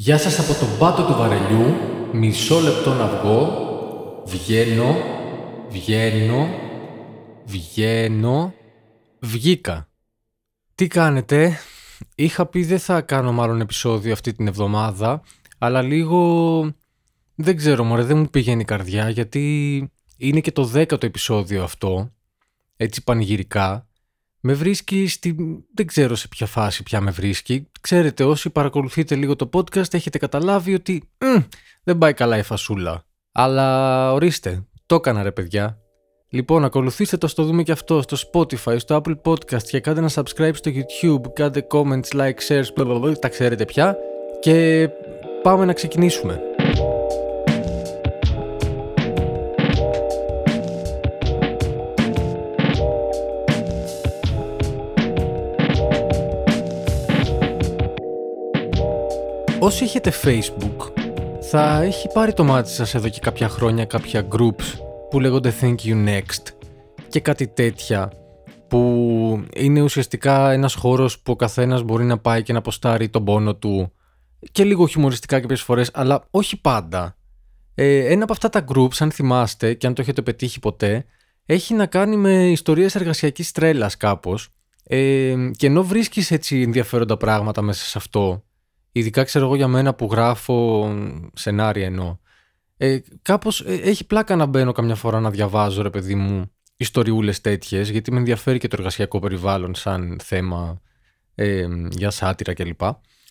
Γεια σας από τον πάτο του βαρελιού, μισό λεπτό να βγω, βγαίνω, βγαίνω, βγαίνω, βγήκα. Τι κάνετε, είχα πει δεν θα κάνω μάλλον επεισόδιο αυτή την εβδομάδα, αλλά λίγο δεν ξέρω μωρέ δεν μου πηγαίνει η καρδιά γιατί είναι και το δέκατο επεισόδιο αυτό, έτσι πανηγυρικά με βρίσκει στη... δεν ξέρω σε ποια φάση πια με βρίσκει. Ξέρετε όσοι παρακολουθείτε λίγο το podcast έχετε καταλάβει ότι δεν πάει καλά η φασούλα. Αλλά ορίστε, το έκανα ρε παιδιά. Λοιπόν, ακολουθήστε το στο δούμε και αυτό στο Spotify, στο Apple Podcast και κάντε ένα subscribe στο YouTube, κάντε comments, like, shares, τα ξέρετε πια και πάμε να ξεκινήσουμε. Όσοι έχετε Facebook θα έχει πάρει το μάτι σας εδώ και κάποια χρόνια κάποια groups που λέγονται Thank You Next και κάτι τέτοια που είναι ουσιαστικά ένας χώρος που ο καθένας μπορεί να πάει και να αποστάρει τον πόνο του και λίγο χιουμοριστικά κάποιες φορές αλλά όχι πάντα. Ε, ένα από αυτά τα groups αν θυμάστε και αν το έχετε πετύχει ποτέ έχει να κάνει με ιστορίες εργασιακής τρέλας κάπως ε, και ενώ βρίσκεις έτσι ενδιαφέροντα πράγματα μέσα σε αυτό ειδικά ξέρω εγώ για μένα που γράφω σενάρια εννοώ. Ε, κάπως ε, έχει πλάκα να μπαίνω καμιά φορά να διαβάζω ρε παιδί μου ιστοριούλες τέτοιες, γιατί με ενδιαφέρει και το εργασιακό περιβάλλον σαν θέμα ε, για σάτυρα κλπ.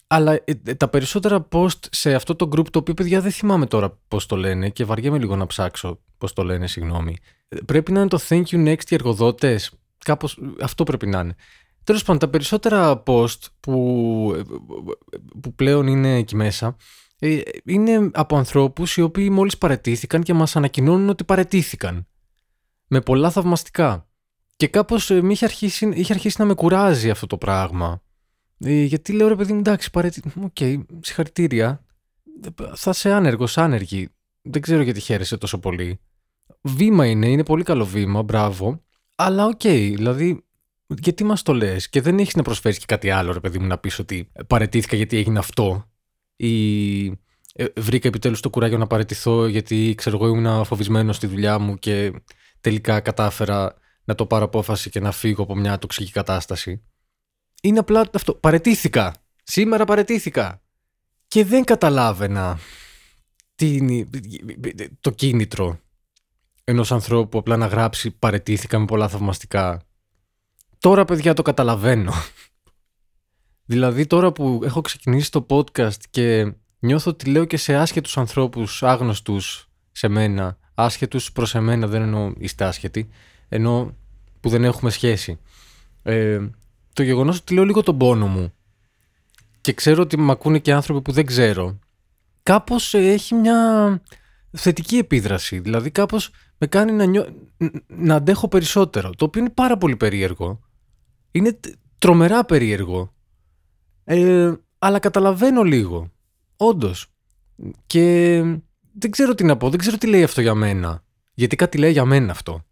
Αλλά ε, ε, τα περισσότερα post σε αυτό το group το οποίο παιδιά δεν θυμάμαι τώρα πώς το λένε και βαριέμαι λίγο να ψάξω πώς το λένε, συγγνώμη. Πρέπει να είναι το thank you next οι εργοδότες. Κάπως αυτό πρέπει να είναι. Τέλος πάντων, τα περισσότερα post που, που πλέον είναι εκεί μέσα ε, είναι από ανθρώπους οι οποίοι μόλις παραιτήθηκαν και μας ανακοινώνουν ότι παραιτήθηκαν. Με πολλά θαυμαστικά. Και κάπως ε, είχε, αρχίσει, είχε αρχίσει να με κουράζει αυτό το πράγμα. Ε, γιατί λέω ρε παιδί μου εντάξει παραιτήθηκαν. OK, okay, συγχαρητήρια. Θα είσαι άνεργος, άνεργη. Δεν ξέρω γιατί χαίρεσαι τόσο πολύ. Βήμα είναι, είναι πολύ καλό βήμα, μπράβο. Αλλά OK, okay, δηλαδή γιατί μας το λες, και δεν έχεις να προσφέρεις και κάτι άλλο, ρε παιδί μου, να πεις ότι παραιτήθηκα γιατί έγινε αυτό, ή ε, βρήκα επιτέλους το κουράγιο να παραιτηθώ γιατί ξέρω εγώ ήμουν φοβισμένος στη δουλειά μου και τελικά κατάφερα να το πάρω απόφαση και να φύγω από μια τοξική κατάσταση; Είναι απλά αυτό. Παραιτήθηκα. Σήμερα παρετήθηκα. Και δεν καταλάβαινα τι είναι το κίνητρο ενός ανθρώπου που απλά να γράψει παρετήθηκα με πολλά θαυμαστικά Τώρα, παιδιά, το καταλαβαίνω. δηλαδή, τώρα που έχω ξεκινήσει το podcast και νιώθω ότι λέω και σε άσχετους ανθρώπους, άγνωστους σε μένα, άσχετους προς εμένα, δεν εννοώ είστε άσχετοι, ενώ που δεν έχουμε σχέση. Ε, το γεγονός ότι λέω λίγο τον πόνο μου και ξέρω ότι με ακούνε και άνθρωποι που δεν ξέρω, κάπως έχει μια θετική επίδραση. Δηλαδή κάπως με κάνει να, νιώ... να αντέχω περισσότερο, το οποίο είναι πάρα πολύ περίεργο. Είναι τρομερά περίεργο. Ε, αλλά καταλαβαίνω λίγο. Όντως. Και δεν ξέρω τι να πω. Δεν ξέρω τι λέει αυτό για μένα. Γιατί κάτι λέει για μένα αυτό.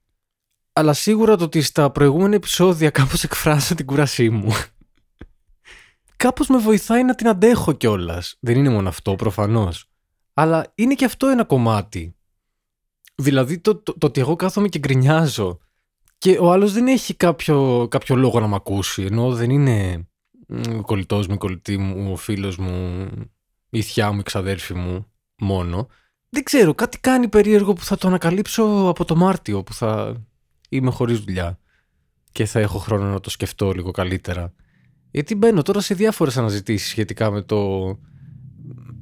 Αλλά σίγουρα το ότι στα προηγούμενα επεισόδια κάπως εκφράζω την κούρασή μου. κάπως με βοηθάει να την αντέχω κιόλας. Δεν είναι μόνο αυτό προφανώς. Αλλά είναι και αυτό ένα κομμάτι. Δηλαδή το, το, το ότι εγώ κάθομαι και γκρινιάζω και ο άλλος δεν έχει κάποιο, κάποιο λόγο να μ' ακούσει, ενώ δεν είναι ο κολλητός μου, η κολλητή μου, ο φίλος μου, η θιά μου, η ξαδέρφη μου μόνο. Δεν ξέρω, κάτι κάνει περίεργο που θα το ανακαλύψω από το Μάρτιο, που θα είμαι χωρίς δουλειά και θα έχω χρόνο να το σκεφτώ λίγο καλύτερα. Γιατί μπαίνω τώρα σε διάφορες αναζητήσεις σχετικά με το,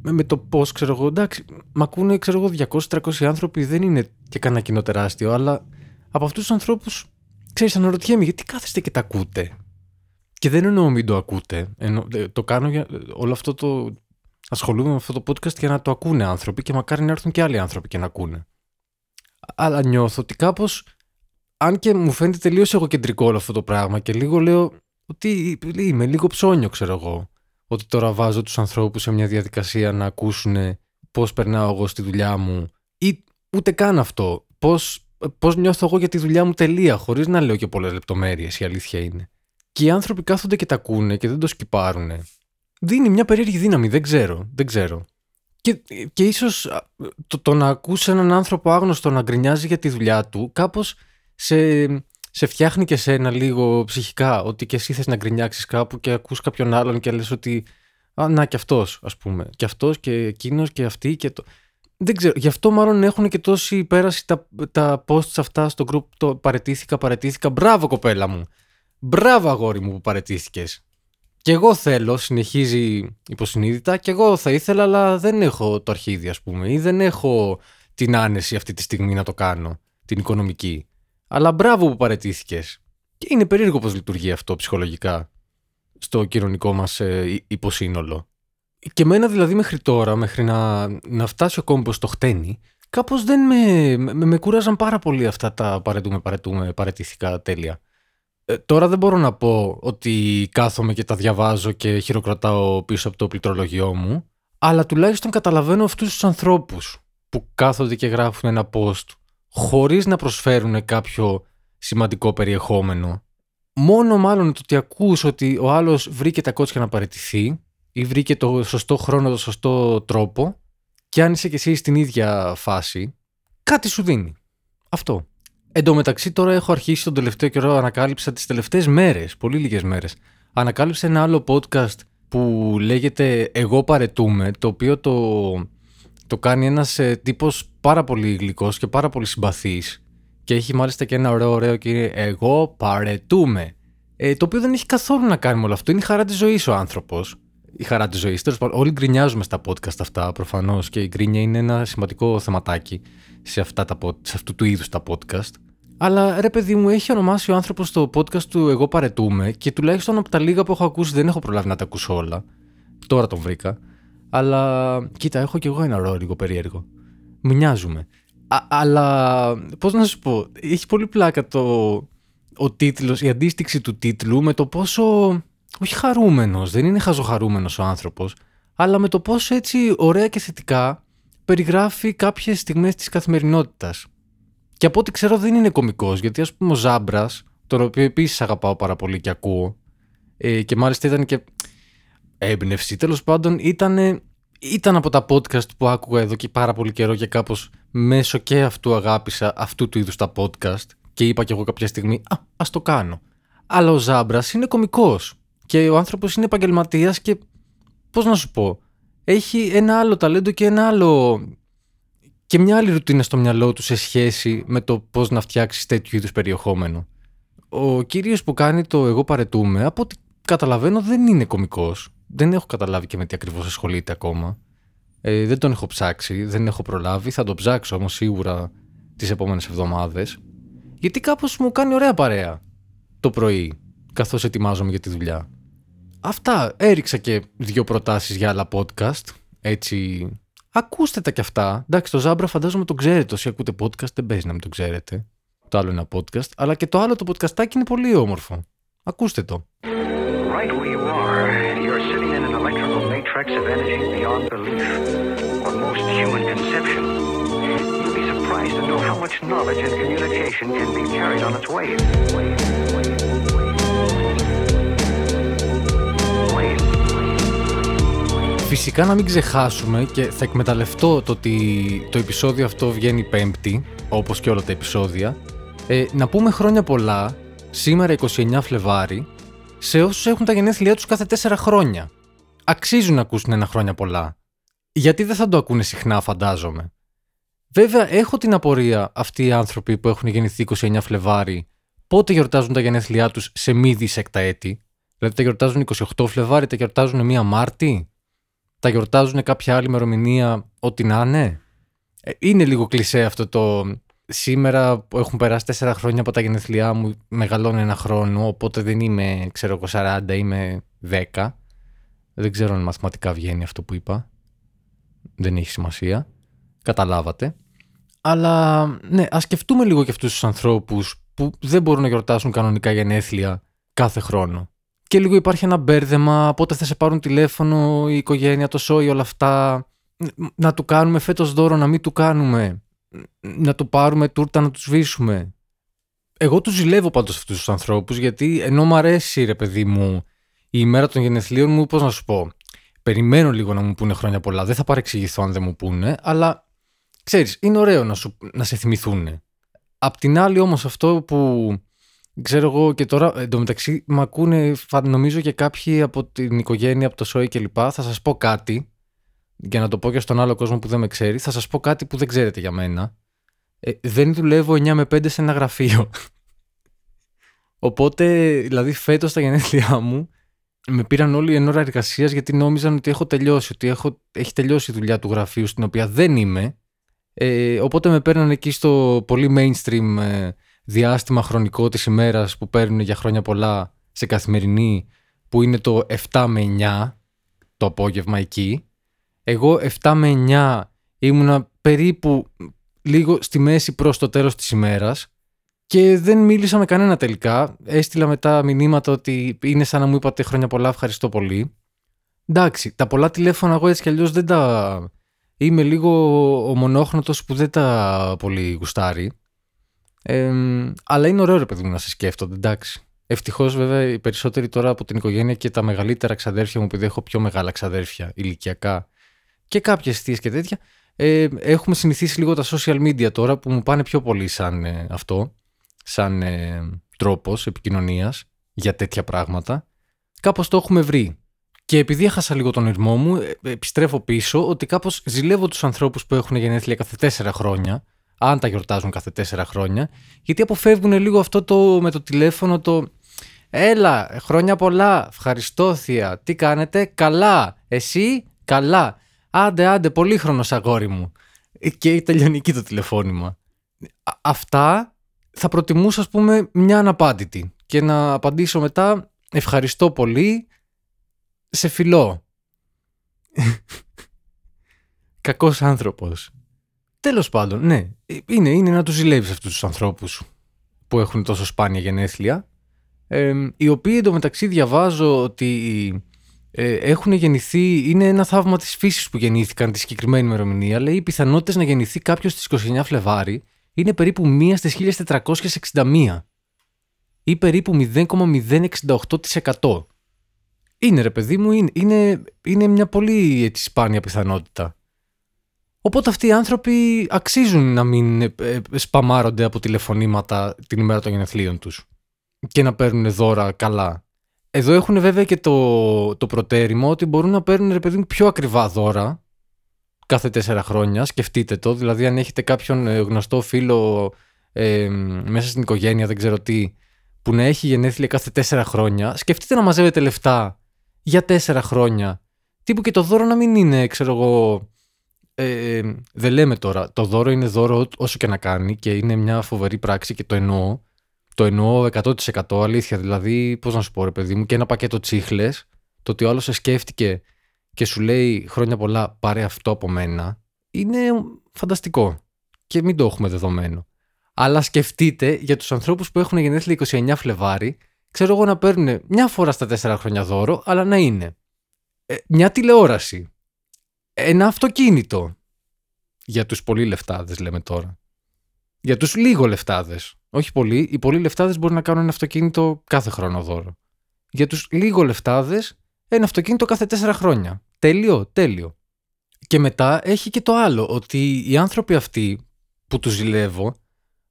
με το πώς, ξέρω εγώ, εντάξει, μ' ακούνε, ξέρω εγώ, 200-300 άνθρωποι, δεν είναι και κανένα κοινό τεράστιο, αλλά από αυτούς τους ανθρώπους, ξέρεις, αναρωτιέμαι γιατί κάθεστε και τα ακούτε; Και δεν εννοώ μην το ακούτε. Εννο, το κάνω για όλο αυτό το. Ασχολούμαι με αυτό το podcast για να το ακούνε άνθρωποι και μακάρι να έρθουν και άλλοι άνθρωποι και να ακούνε. Αλλά νιώθω ότι κάπως, αν και μου φαίνεται τελείως εγωκεντρικό όλο αυτό το πράγμα και λίγο λέω ότι είμαι λίγο ψώνιο, ξέρω εγώ. Ότι τώρα βάζω τους ανθρώπους σε μια διαδικασία να ακούσουν πώς περνάω εγώ στη δουλειά μου ή ούτε καν αυτό. Πώς πώς νιώθω εγώ για τη δουλειά μου τελεία, χωρίς να λέω και πολλές λεπτομέρειες, η αλήθεια είναι. Και οι άνθρωποι κάθονται και τα ακούνε και δεν το σκυπάρουν. δίνει μια περίεργη δύναμη, δεν ξέρω, δεν ξέρω. Και, και ίσως το, το να ακούσει έναν άνθρωπο άγνωστο να γκρινιάζει για τη δουλειά του, κάπως σε, σε φτιάχνει και σένα λίγο ψυχικά, ότι και εσύ θες να γκρινιάξεις κάπου και ακούς κάποιον άλλον και λες ότι Α, να και αυτός ας πούμε, και αυτός και εκείνος και αυτή και το... Δεν ξέρω, γι' αυτό μάλλον έχουν και τόση πέραση τα, τα posts αυτά στο group το παρετήθηκα, παρετήθηκα, μπράβο κοπέλα μου, μπράβο αγόρι μου που παρετήθηκες. Και εγώ θέλω, συνεχίζει υποσυνείδητα, και εγώ θα ήθελα, αλλά δεν έχω το αρχίδι, ας πούμε, ή δεν έχω την άνεση αυτή τη στιγμή να το κάνω, την οικονομική. Αλλά μπράβο που παρετήθηκες. Και είναι περίεργο πώς λειτουργεί αυτό ψυχολογικά στο κοινωνικό μας ε, υποσύνολο. Και μένα δηλαδή μέχρι τώρα, μέχρι να, να φτάσει ο κόμπος στο χτένι, κάπως δεν με, με, με κούραζαν πάρα πολύ αυτά τα παρετούμε, παρετούμε, παρετήθηκα τέλεια. Ε, τώρα δεν μπορώ να πω ότι κάθομαι και τα διαβάζω και χειροκροτάω πίσω από το πληκτρολογιό μου, αλλά τουλάχιστον καταλαβαίνω αυτούς τους ανθρώπους που κάθονται και γράφουν ένα post χωρίς να προσφέρουν κάποιο σημαντικό περιεχόμενο. Μόνο μάλλον το ότι ακούς ότι ο άλλος βρήκε τα κότσια να παραιτηθεί ή βρήκε το σωστό χρόνο, το σωστό τρόπο και αν είσαι και εσύ στην ίδια φάση, κάτι σου δίνει. Αυτό. Εν τω μεταξύ, τώρα έχω αρχίσει τον τελευταίο καιρό, ανακάλυψα τις τελευταίες μέρες, πολύ λίγες μέρες. Ανακάλυψα ένα άλλο podcast που λέγεται Εγώ παρετούμε, το οποίο το, το κάνει ένας ε, τύπος πάρα πολύ γλυκός και πάρα πολύ συμπαθής. Και έχει μάλιστα και ένα ωραίο, ωραίο και Εγώ παρετούμε. Ε, το οποίο δεν έχει καθόλου να κάνει με όλο αυτό. Είναι η χαρά της ζωής ο άνθρωπος. Η χαρά της ζωής. Τέλος πάντων, όλοι γκρινιάζουμε στα podcast αυτά προφανώς και η γκρίνια είναι ένα σημαντικό θεματάκι σε, αυτά τα, σε αυτού του είδους τα podcast. Αλλά ρε παιδί μου, έχει ονομάσει ο άνθρωπος το podcast του Εγώ παρετούμε και τουλάχιστον από τα λίγα που έχω ακούσει δεν έχω προλάβει να τα ακούσω όλα. Τώρα τον βρήκα. Αλλά κοίτα, έχω κι εγώ ένα ρόλο λίγο περίεργο. Μοιάζουμε. αλλά πώς να σου πω, έχει πολύ πλάκα το, ο τίτλος, η αντίστοιξη του τίτλου με το πόσο, όχι χαρούμενος, δεν είναι χαζοχαρούμενος ο άνθρωπος, αλλά με το πόσο έτσι ωραία και θετικά περιγράφει κάποιες στιγμές της καθημερινότητας. Και από ό,τι ξέρω δεν είναι κωμικός, γιατί ας πούμε ο Ζάμπρας, τον οποίο επίσης αγαπάω πάρα πολύ και ακούω, ε, και μάλιστα ήταν και έμπνευση. Τέλος πάντων, ήταν, ήταν από τα podcast που άκουγα εδώ και πάρα πολύ καιρό και κάπως μέσω και αυτού αγάπησα αυτού του είδους τα podcast. Και είπα κι εγώ κάποια στιγμή, Α, ας το κάνω. Αλλά ο Ζάμπρας είναι κωμικός. Και ο άνθρωπος είναι επαγγελματίας και. Πώς να σου πω. Έχει ένα άλλο ταλέντο και ένα άλλο και μια άλλη ρουτίνα στο μυαλό του σε σχέση με το πώς να φτιάξεις τέτοιου είδους περιεχόμενο. Ο κύριος που κάνει το Εγώ παρετούμε, από ό,τι καταλαβαίνω, δεν είναι κωμικός. Δεν έχω καταλάβει και με τι ακριβώς ασχολείται ακόμα. Ε, δεν τον έχω ψάξει, δεν έχω προλάβει. Θα τον ψάξω όμως σίγουρα τις επόμενες εβδομάδες. Γιατί κάπως μου κάνει ωραία παρέα το πρωί, καθώς ετοιμάζομαι για τη δουλειά αυτά. Έριξα και δύο προτάσεις για άλλα podcast. Έτσι ακούστε τα κι αυτά. Εντάξει το Ζάμπρα φαντάζομαι το ξέρετε. Όσοι ακούτε podcast δεν παίζει να μην το ξέρετε. Το άλλο ένα podcast. Αλλά και το άλλο το podcastάκι είναι πολύ όμορφο. Ακούστε το. Beyond belief, most human surprised communication. Φυσικά να μην ξεχάσουμε και θα εκμεταλλευτώ το ότι το επεισόδιο αυτό βγαίνει πέμπτη, όπως και όλα τα επεισόδια, ε, να πούμε χρόνια πολλά, σήμερα 29 Φλεβάρι, σε όσους έχουν τα γενέθλιά τους κάθε 4 χρόνια. Αξίζουν να ακούσουν ένα χρόνια πολλά. Γιατί δεν θα το ακούνε συχνά φαντάζομαι. Βέβαια έχω την απορία αυτοί οι άνθρωποι που έχουν γεννηθεί 29 Φλεβάρι πότε γιορτάζουν τα γενέθλιά τους σε μη δισεκτα έτη. Δηλαδή τα γιορτάζουν 28 Φλεβάρι, τα γιορτάζουν 1 Μάρτι τα γιορτάζουν κάποια άλλη ημερομηνία, ό,τι να είναι; Ε, είναι λίγο κλεισέ αυτό το. Σήμερα που έχουν περάσει τέσσερα χρόνια από τα γενέθλιά μου, μεγαλώνει ένα χρόνο, οπότε δεν είμαι, ξέρω εγώ, 40, είμαι 10. Δεν ξέρω αν μαθηματικά βγαίνει αυτό που είπα. Δεν έχει σημασία. Καταλάβατε. Αλλά ναι, ας σκεφτούμε λίγο και αυτούς τους ανθρώπους που δεν μπορούν να γιορτάσουν κανονικά γενέθλια κάθε χρόνο και λίγο υπάρχει ένα μπέρδεμα, πότε θα σε πάρουν τηλέφωνο η οικογένεια, το σόι, όλα αυτά. Να του κάνουμε φέτος δώρο, να μην του κάνουμε. Να του πάρουμε τούρτα, να τους σβήσουμε. Εγώ τους ζηλεύω πάντως αυτούς τους ανθρώπους, γιατί ενώ μου αρέσει ρε παιδί μου η ημέρα των γενεθλίων μου, πώς να σου πω, περιμένω λίγο να μου πούνε χρόνια πολλά. Δεν θα παρεξηγηθώ αν δεν μου πούνε, αλλά ξέρεις, είναι ωραίο να, σου, να σε θυμηθούν. Απ' την άλλη όμως αυτό που ξέρω εγώ και τώρα εντωμεταξύ με ακούνε νομίζω και κάποιοι από την οικογένεια, από το ΣΟΗ και λοιπά, θα σας πω κάτι για να το πω και στον άλλο κόσμο που δεν με ξέρει, θα σας πω κάτι που δεν ξέρετε για μένα. Ε, δεν δουλεύω 9 με 5 σε ένα γραφείο. Οπότε, δηλαδή φέτος στα γενέθλιά μου με πήραν όλοι εν ώρα εργασίας γιατί νόμιζαν ότι έχω τελειώσει, ότι έχω, έχει τελειώσει η δουλειά του γραφείου στην οποία δεν είμαι. Ε, οπότε με παίρναν εκεί στο πολύ mainstream ε, διάστημα χρονικό της ημέρας που παίρνουν για χρόνια πολλά σε καθημερινή που είναι το 7 με 9 το απόγευμα εκεί. Εγώ 7 με 9 ήμουνα περίπου λίγο στη μέση προς το τέλος της ημέρας και δεν μίλησα με κανένα τελικά. Έστειλα μετά μηνύματα ότι είναι σαν να μου είπατε χρόνια πολλά, ευχαριστώ πολύ. Εντάξει, τα πολλά τηλέφωνα εγώ έτσι κι αλλιώς δεν τα... Είμαι λίγο ο μονόχνοτος που δεν τα πολύ γουστάρει. Ε, αλλά είναι ωραίο ρε παιδί μου να σε σκέφτονται, εντάξει. Ευτυχώς, βέβαια, οι περισσότεροι τώρα από την οικογένεια και τα μεγαλύτερα ξαδέρφια μου, επειδή έχω πιο μεγάλα ξαδέρφια ηλικιακά και κάποιες θείες και τέτοια, ε, έχουμε συνηθίσει λίγο τα social media τώρα που μου πάνε πιο πολύ σαν ε, αυτό σαν ε, τρόπος επικοινωνίας για τέτοια πράγματα. Κάπως το έχουμε βρει. Και επειδή έχασα λίγο τον ηρμό μου, ε, επιστρέφω πίσω ότι κάπως ζηλεύω τους ανθρώπους που έχουν γενέθλια κάθε τέσσερα χρόνια, αν τα γιορτάζουν κάθε τέσσερα χρόνια, γιατί αποφεύγουν λίγο αυτό το με το τηλέφωνο το «Έλα, χρόνια πολλά, ευχαριστώ θεία, τι κάνετε, καλά, εσύ, καλά, άντε άντε, πολύχρονος αγόρι μου». Και τελειώνει εκεί το τηλεφώνημα. Αυτά θα προτιμούσα ας πούμε μια αναπάντητη και να απαντήσω μετά ευχαριστώ πολύ σε φιλό. Κακός άνθρωπος. Τέλος πάντων, ναι, είναι, είναι να τους ζηλεύεις αυτούς τους ανθρώπους που έχουν τόσο σπάνια γενέθλια ε, οι οποίοι εντωμεταξύ διαβάζω ότι ε, έχουν γεννηθεί, είναι ένα θαύμα της φύσης που γεννήθηκαν τη συγκεκριμένη ημερομηνία λέει οι πιθανότητες να γεννηθεί κάποιος στις 29 Φλεβάρι είναι περίπου 1 στις 1461 ή περίπου 0,068%. Είναι ρε παιδί μου, είναι, είναι, είναι μια πολύ έτσι, σπάνια πιθανότητα. Οπότε αυτοί οι άνθρωποι αξίζουν να μην ε, ε, σπαμάρονται από τηλεφωνήματα την ημέρα των γενεθλίων τους και να παίρνουν δώρα καλά. Εδώ έχουν βέβαια και το, το προτέρημα ότι μπορούν να παίρνουν ρε παιδί μου πιο ακριβά δώρα κάθε τέσσερα χρόνια. Σκεφτείτε το. Δηλαδή, αν έχετε κάποιον ε, γνωστό φίλο ε, μέσα στην οικογένεια, δεν ξέρω τι, που να έχει γενέθλια κάθε τέσσερα χρόνια, σκεφτείτε να μαζεύετε λεφτά για τέσσερα χρόνια. Τύπου και το δώρο να μην είναι, ξέρω εγώ. Ε, δεν λέμε τώρα. Το δώρο είναι δώρο όσο και να κάνει και είναι μια φοβερή πράξη και το εννοώ. Το εννοώ 100% αλήθεια. Δηλαδή, πώς να σου πω, ρε παιδί μου, και ένα πακέτο τσίχλες. Το ότι ο άλλος σε σκέφτηκε και σου λέει χρόνια πολλά πάρε αυτό από μένα είναι φανταστικό και μην το έχουμε δεδομένο. Αλλά σκεφτείτε για τους ανθρώπους που έχουν γενέθλια 29 Φλεβάρι ξέρω εγώ να παίρνουν μια φορά στα 4 χρόνια δώρο αλλά να είναι ε, μια τηλεόραση ένα αυτοκίνητο για τους πολύ λεφτάδες λέμε τώρα για τους λίγο λεφτάδες όχι πολύ, οι πολύ λεφτάδες μπορούν να κάνουν ένα αυτοκίνητο κάθε χρόνο δώρο για τους λίγο λεφτάδες ένα αυτοκίνητο κάθε τέσσερα χρόνια. Τέλειο, τέλειο. Και μετά έχει και το άλλο, ότι οι άνθρωποι αυτοί που τους ζηλεύω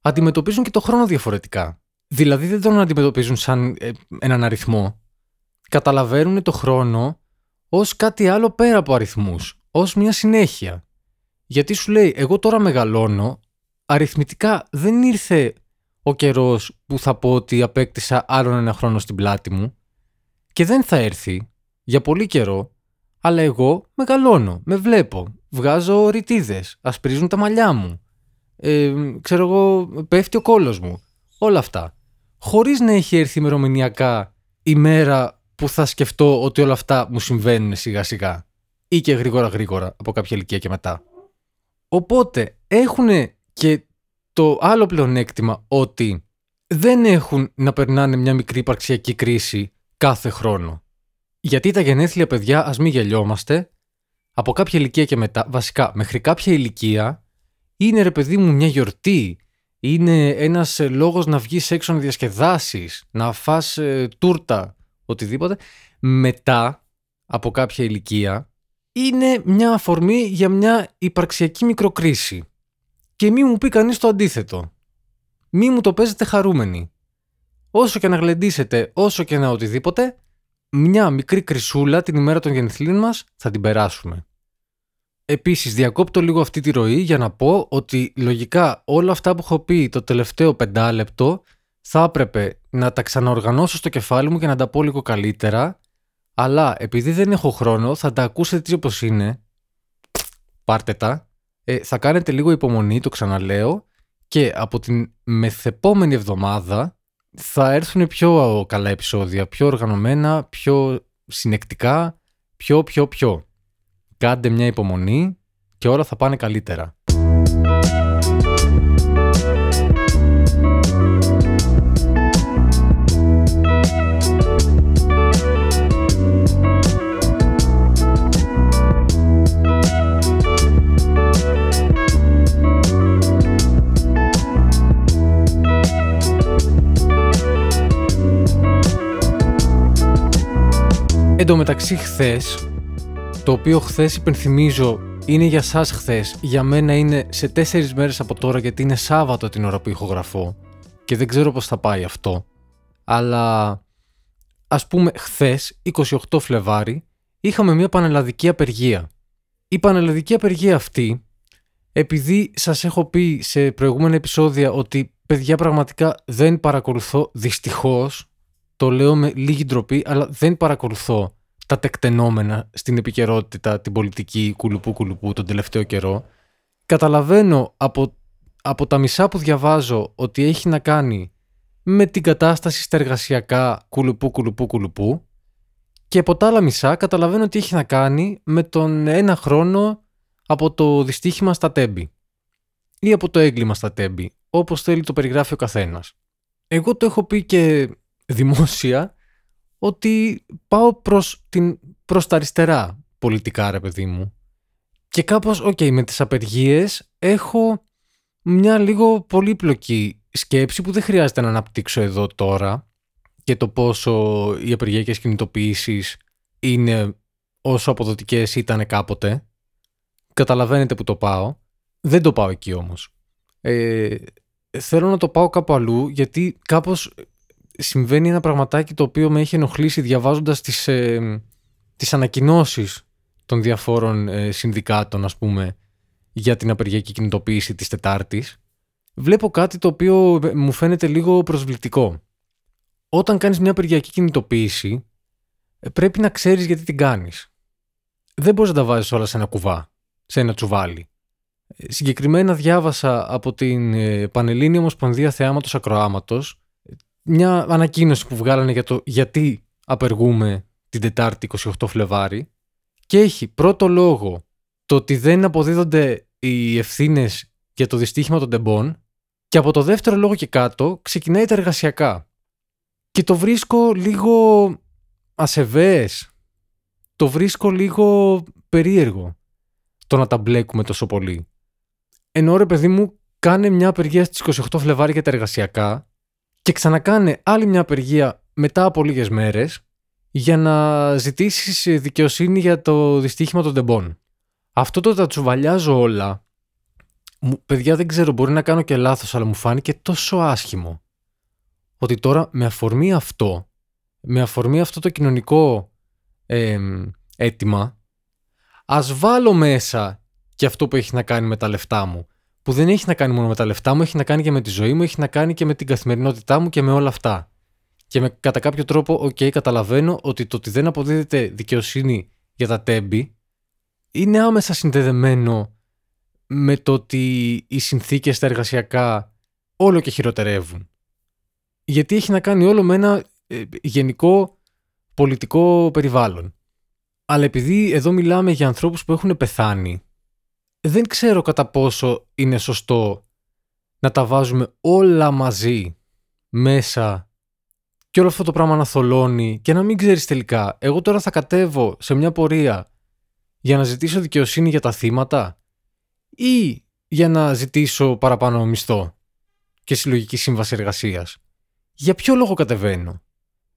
αντιμετωπίζουν και το χρόνο διαφορετικά. Δηλαδή δεν τον αντιμετωπίζουν σαν ε, έναν αριθμό. Καταλαβαίνουν το χρόνο ως κάτι άλλο πέρα από αριθμούς, ως μια συνέχεια. Γιατί σου λέει, εγώ τώρα μεγαλώνω, αριθμητικά δεν ήρθε ο καιρός που θα πω ότι απέκτησα άλλον ένα χρόνο στην πλάτη μου και δεν θα έρθει για πολύ καιρό, αλλά εγώ μεγαλώνω, με βλέπω, βγάζω ρητίδες, ασπρίζουν τα μαλλιά μου, ε, ξέρω εγώ, πέφτει ο κόλος μου, όλα αυτά. Χωρίς να έχει έρθει ημερομηνιακά η μέρα που θα σκεφτώ ότι όλα αυτά μου συμβαίνουν σιγά σιγά ή και γρήγορα γρήγορα από κάποια ηλικία και μετά. Οπότε έχουν και το άλλο πλεονέκτημα ότι δεν έχουν να περνάνε μια μικρή υπαρξιακή κρίση κάθε χρόνο. Γιατί τα γενέθλια παιδιά, ας μην γελιόμαστε, από κάποια ηλικία και μετά, βασικά μέχρι κάποια ηλικία, είναι ρε παιδί μου μια γιορτή. Είναι ένας ε, λόγος να βγεις έξω να διασκεδάσεις, να φας ε, τούρτα, οτιδήποτε. Μετά, από κάποια ηλικία είναι μια αφορμή για μια υπαρξιακή μικροκρίση. Και μη μου πει κανείς το αντίθετο. Μη μου το παίζετε χαρούμενοι. Όσο και να γλεντήσετε, όσο και να οτιδήποτε, μια μικρή κρυσούλα την ημέρα των γενεθλίων μας θα την περάσουμε. Επίσης διακόπτω λίγο αυτή τη ροή για να πω ότι λογικά όλα αυτά που έχω πει το τελευταίο πεντάλεπτο θα έπρεπε να τα ξαναοργανώσω στο κεφάλι μου και να τα πω λίγο καλύτερα αλλά επειδή δεν έχω χρόνο θα τα ακούσετε έτσι όπως είναι. Πάρτε τα. Ε, θα κάνετε λίγο υπομονή το ξαναλέω. Και από την μεθεπόμενη εβδομάδα θα έρθουν πιο καλά επεισόδια πιο οργανωμένα, πιο συνεκτικά πιο πιο πιο. Κάντε μια υπομονή και όλα θα πάνε καλύτερα. Εν τω μεταξύ χθες το οποίο χθες υπενθυμίζω είναι για σας χθες, για μένα είναι σε τέσσερις μέρες από τώρα γιατί είναι Σάββατο την ώρα που ηχογραφώ και δεν ξέρω πώς θα πάει αυτό. Αλλά ας πούμε χθες, 28 Φλεβάρι, είχαμε μια πανελλαδική απεργία. Η πανελλαδική απεργία αυτή, επειδή σας έχω πει σε προηγούμενα επεισόδια ότι παιδιά πραγματικά δεν παρακολουθώ, δυστυχώς, το λέω με λίγη ντροπή, αλλά δεν παρακολουθώ τα τεκτενόμενα στην επικαιρότητα την πολιτική κουλουπού κουλουπού τον τελευταίο καιρό. Καταλαβαίνω από, από τα μισά που διαβάζω ότι έχει να κάνει με την κατάσταση στα εργασιακά κουλουπού κουλουπού κουλουπού και από τα άλλα μισά καταλαβαίνω ότι έχει να κάνει με τον ένα χρόνο από το δυστύχημα στα τέμπη ή από το έγκλημα στα τέμπη, όπως θέλει το περιγράφει ο καθένας. Εγώ το έχω πει και δημόσια ότι πάω προς, την, προς τα αριστερά πολιτικά ρε παιδί μου. Και κάπως, OK, okay, με τις απεργίες έχω μια λίγο πολύπλοκη σκέψη που δεν χρειάζεται να αναπτύξω εδώ τώρα και το πόσο οι απεργιακές κινητοποιήσεις είναι όσο αποδοτικές ήταν κάποτε. Καταλαβαίνετε που το πάω. Δεν το πάω εκεί όμως. Ε, θέλω να το πάω κάπου αλλού γιατί κάπως συμβαίνει ένα πραγματάκι το οποίο με έχει ενοχλήσει διαβάζοντας τις, ε, τις ανακοινώσεις των διαφόρων ε, συνδικάτων ας πούμε για την απεργιακή κινητοποίηση της Τετάρτης βλέπω κάτι το οποίο ε, μου φαίνεται λίγο προσβλητικό. Όταν κάνεις μια απεργιακή κινητοποίηση ε, πρέπει να ξέρεις γιατί την κάνεις. Δεν μπορείς να τα βάζεις όλα σε ένα κουβά, σε ένα τσουβάλι. Συγκεκριμένα διάβασα από την Πανελλήνια Ομοσπονδία Θεάματος Ακροάματος μια ανακοίνωση που βγάλανε για το γιατί απεργούμε την Τετάρτη 28 Φλεβάρι και έχει πρώτο λόγο το ότι δεν αποδίδονται οι ευθύνες για το δυστύχημα των τεμπών και από το δεύτερο λόγο και κάτω ξεκινάει τα εργασιακά. Και το βρίσκω λίγο ασεβές, το βρίσκω λίγο περίεργο το να τα μπλέκουμε τόσο πολύ. Ενώ ρε παιδί μου κάνε μια απεργία στις 28 Φλεβάρι για τα εργασιακά και ξανακάνε άλλη μια απεργία μετά από λίγες μέρες για να ζητήσεις δικαιοσύνη για το δυστύχημα των τεμπών. Αυτό το τα τσουβαλιάζω όλα. Παιδιά δεν ξέρω, μπορεί να κάνω και λάθος, αλλά μου φάνηκε τόσο άσχημο. Ότι τώρα με αφορμή αυτό, με αφορμή αυτό το κοινωνικό ε, αίτημα, ας βάλω μέσα και αυτό που έχει να κάνει με τα λεφτά μου που δεν έχει να κάνει μόνο με τα λεφτά μου, έχει να κάνει και με τη ζωή μου, έχει να κάνει και με την καθημερινότητά μου και με όλα αυτά. Και με, κατά κάποιο τρόπο, OK, okay, καταλαβαίνω ότι το ότι δεν αποδίδεται δικαιοσύνη για τα Τέμπη είναι άμεσα συνδεδεμένο με το ότι οι συνθήκες στα εργασιακά όλο και χειροτερεύουν. Γιατί έχει να κάνει όλο με ένα ε, γενικό πολιτικό περιβάλλον. Αλλά επειδή εδώ μιλάμε για ανθρώπους που έχουν πεθάνει δεν ξέρω κατά πόσο είναι σωστό να τα βάζουμε όλα μαζί μέσα και όλο αυτό το πράγμα να θολώνει και να μην ξέρεις τελικά εγώ τώρα θα κατέβω σε μια πορεία για να ζητήσω δικαιοσύνη για τα θύματα ή για να ζητήσω παραπάνω μισθό και συλλογική σύμβαση εργασίας. Για ποιο λόγο κατεβαίνω;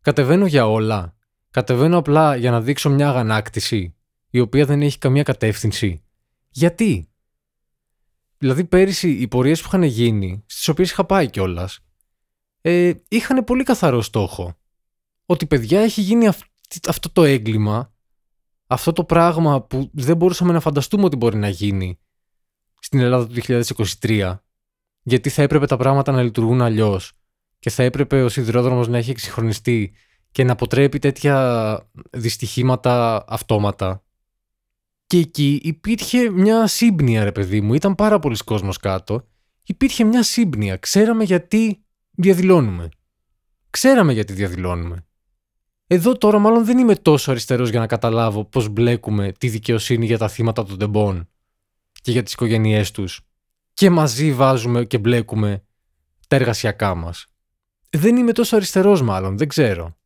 Κατεβαίνω για όλα. Κατεβαίνω απλά για να δείξω μια αγανάκτηση, η οποία δεν έχει καμία κατεύθυνση. Γιατί; Δηλαδή πέρυσι οι πορείες που είχαν γίνει, στις οποίες είχα πάει κιόλας, ε, είχαν πολύ καθαρό στόχο. Ότι παιδιά έχει γίνει αυτό το έγκλημα, αυτό το πράγμα που δεν μπορούσαμε να φανταστούμε ότι μπορεί να γίνει στην Ελλάδα του 2023, γιατί θα έπρεπε τα πράγματα να λειτουργούν αλλιώς και θα έπρεπε ο σιδηρόδρομος να έχει εξυγχρονιστεί και να αποτρέπει τέτοια δυστυχήματα αυτόματα. Και εκεί υπήρχε μια σύμπνοια, ρε παιδί μου. Ήταν πάρα πολλοί κόσμος κάτω. Υπήρχε μια σύμπνοια. Ξέραμε γιατί διαδηλώνουμε. Ξέραμε γιατί διαδηλώνουμε. Εδώ τώρα μάλλον δεν είμαι τόσο αριστερός για να καταλάβω πώς μπλέκουμε τη δικαιοσύνη για τα θύματα των τεμπών και για τις οικογένειές τους και μαζί βάζουμε και μπλέκουμε τα εργασιακά μας. Δεν είμαι τόσο αριστερός μάλλον, δεν ξέρω.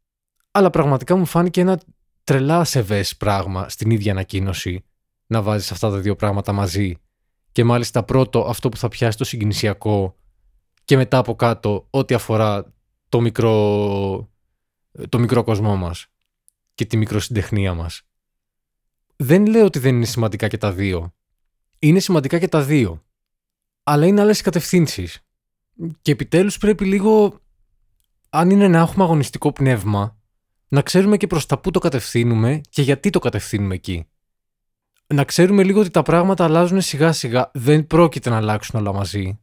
Αλλά πραγματικά μου φάνηκε ένα τρελά σεβές πράγμα στην ίδια ανακοίνωση να βάζεις αυτά τα δύο πράγματα μαζί και μάλιστα πρώτο αυτό που θα πιάσει το συγκινησιακό και μετά από κάτω ό,τι αφορά το μικρό, το μικρό κοσμό μας και τη μικροσυντεχνία μας. Δεν λέω ότι δεν είναι σημαντικά και τα δύο. Είναι σημαντικά και τα δύο. Αλλά είναι άλλες κατευθύνσεις. Και επιτέλους πρέπει λίγο, αν είναι να έχουμε αγωνιστικό πνεύμα, να ξέρουμε και προς τα πού το κατευθύνουμε και γιατί το κατευθύνουμε εκεί. Να ξέρουμε λίγο ότι τα πράγματα αλλάζουν σιγά σιγά. Δεν πρόκειται να αλλάξουν όλα μαζί.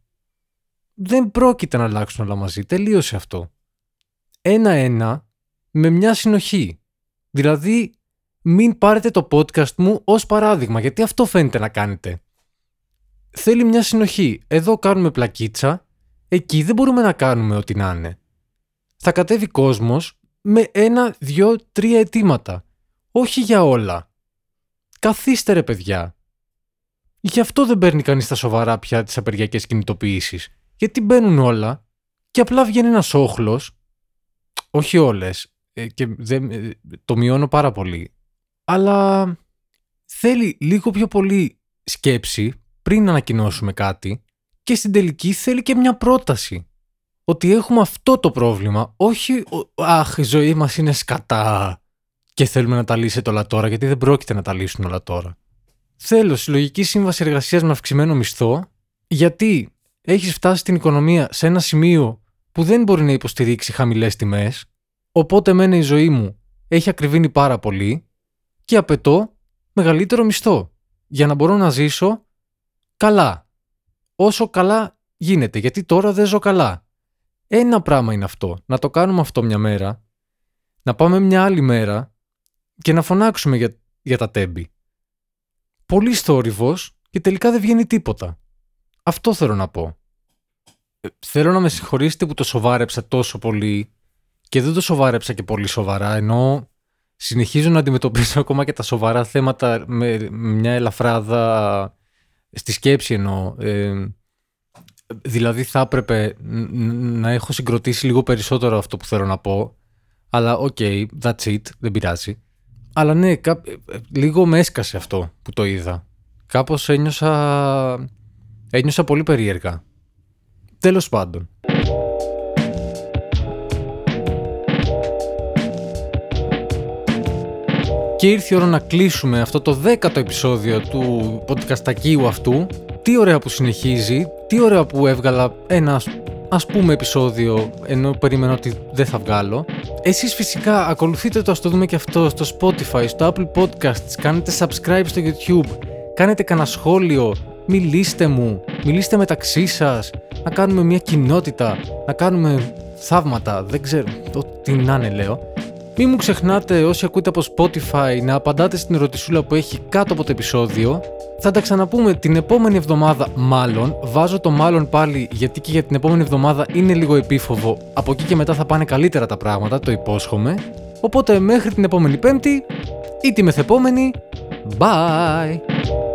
Δεν πρόκειται να αλλάξουν όλα μαζί. Τελείωσε αυτό. Ένα-ένα με μια συνοχή. Δηλαδή, μην πάρετε το podcast μου ως παράδειγμα, γιατί αυτό φαίνεται να κάνετε. Θέλει μια συνοχή. Εδώ κάνουμε πλακίτσα, εκεί δεν μπορούμε να κάνουμε ό,τι να είναι. Θα κατέβει κόσμος με ένα, δυο, τρία αιτήματα. Όχι για όλα. Καθίστε ρε παιδιά. Γι' αυτό δεν παίρνει κανείς στα σοβαρά πια τις απεργιακές κινητοποιήσεις. Γιατί μπαίνουν όλα και απλά βγαίνει ένας όχλος. Όχι όλες. Ε, και δεν, ε, το μειώνω πάρα πολύ. Αλλά θέλει λίγο πιο πολύ σκέψη πριν ανακοινώσουμε κάτι και στην τελική θέλει και μια πρόταση ότι έχουμε αυτό το πρόβλημα, όχι «Αχ, η ζωή μας είναι σκατά και θέλουμε να τα λύσετε όλα τώρα», γιατί δεν πρόκειται να τα λύσουν όλα τώρα. Θέλω συλλογική σύμβαση εργασίας με αυξημένο μισθό, γιατί έχεις φτάσει την οικονομία σε ένα σημείο που δεν μπορεί να υποστηρίξει χαμηλές τιμές, οπότε εμένα η ζωή μου έχει ακριβήνει πάρα πολύ και απαιτώ μεγαλύτερο μισθό για να μπορώ να ζήσω καλά. Όσο καλά γίνεται, γιατί τώρα δεν ζω καλά. Ένα πράγμα είναι αυτό. Να το κάνουμε αυτό μια μέρα, να πάμε μια άλλη μέρα και να φωνάξουμε για, για τα τέμπη. Πολύ θόρυβος και τελικά δεν βγαίνει τίποτα. Αυτό θέλω να πω. Ε, θέλω να με συγχωρήσετε που το σοβάρεψα τόσο πολύ και δεν το σοβάρεψα και πολύ σοβαρά, ενώ συνεχίζω να αντιμετωπίσω ακόμα και τα σοβαρά θέματα με, μια ελαφράδα στη σκέψη εννοώ. Ε, Δηλαδή θα έπρεπε να έχω συγκροτήσει λίγο περισσότερο αυτό που θέλω να πω. Αλλά OK, okay, that's it, δεν πειράζει. Αλλά ναι, λίγο με έσκασε αυτό που το είδα. Κάπως ένιωσα... Ένιωσα πολύ περίεργα. Τέλος πάντων. Και ήρθε η ώρα να κλείσουμε αυτό το δέκατο επεισόδιο του podcastακίου αυτού τι ωραία που συνεχίζει, τι ωραία που έβγαλα ένα ας πούμε επεισόδιο ενώ περίμενα ότι δεν θα βγάλω. Εσείς φυσικά ακολουθείτε το, ας το δούμε και αυτό, στο Spotify, στο Apple Podcasts, κάνετε subscribe στο YouTube, κάνετε κανένα σχόλιο, μιλήστε μου, μιλήστε μεταξύ σας, να κάνουμε μια κοινότητα, να κάνουμε θαύματα, δεν ξέρω, τι να είναι λέω. Μην μου ξεχνάτε όσοι ακούτε από Spotify να απαντάτε στην ερωτησούλα που έχει κάτω από το επεισόδιο. Θα τα ξαναπούμε την επόμενη εβδομάδα μάλλον. Βάζω το μάλλον πάλι γιατί και για την επόμενη εβδομάδα είναι λίγο επίφοβο. Από εκεί και μετά θα πάνε καλύτερα τα πράγματα, το υπόσχομαι. Οπότε μέχρι την επόμενη πέμπτη ή τη μεθεπόμενη, bye!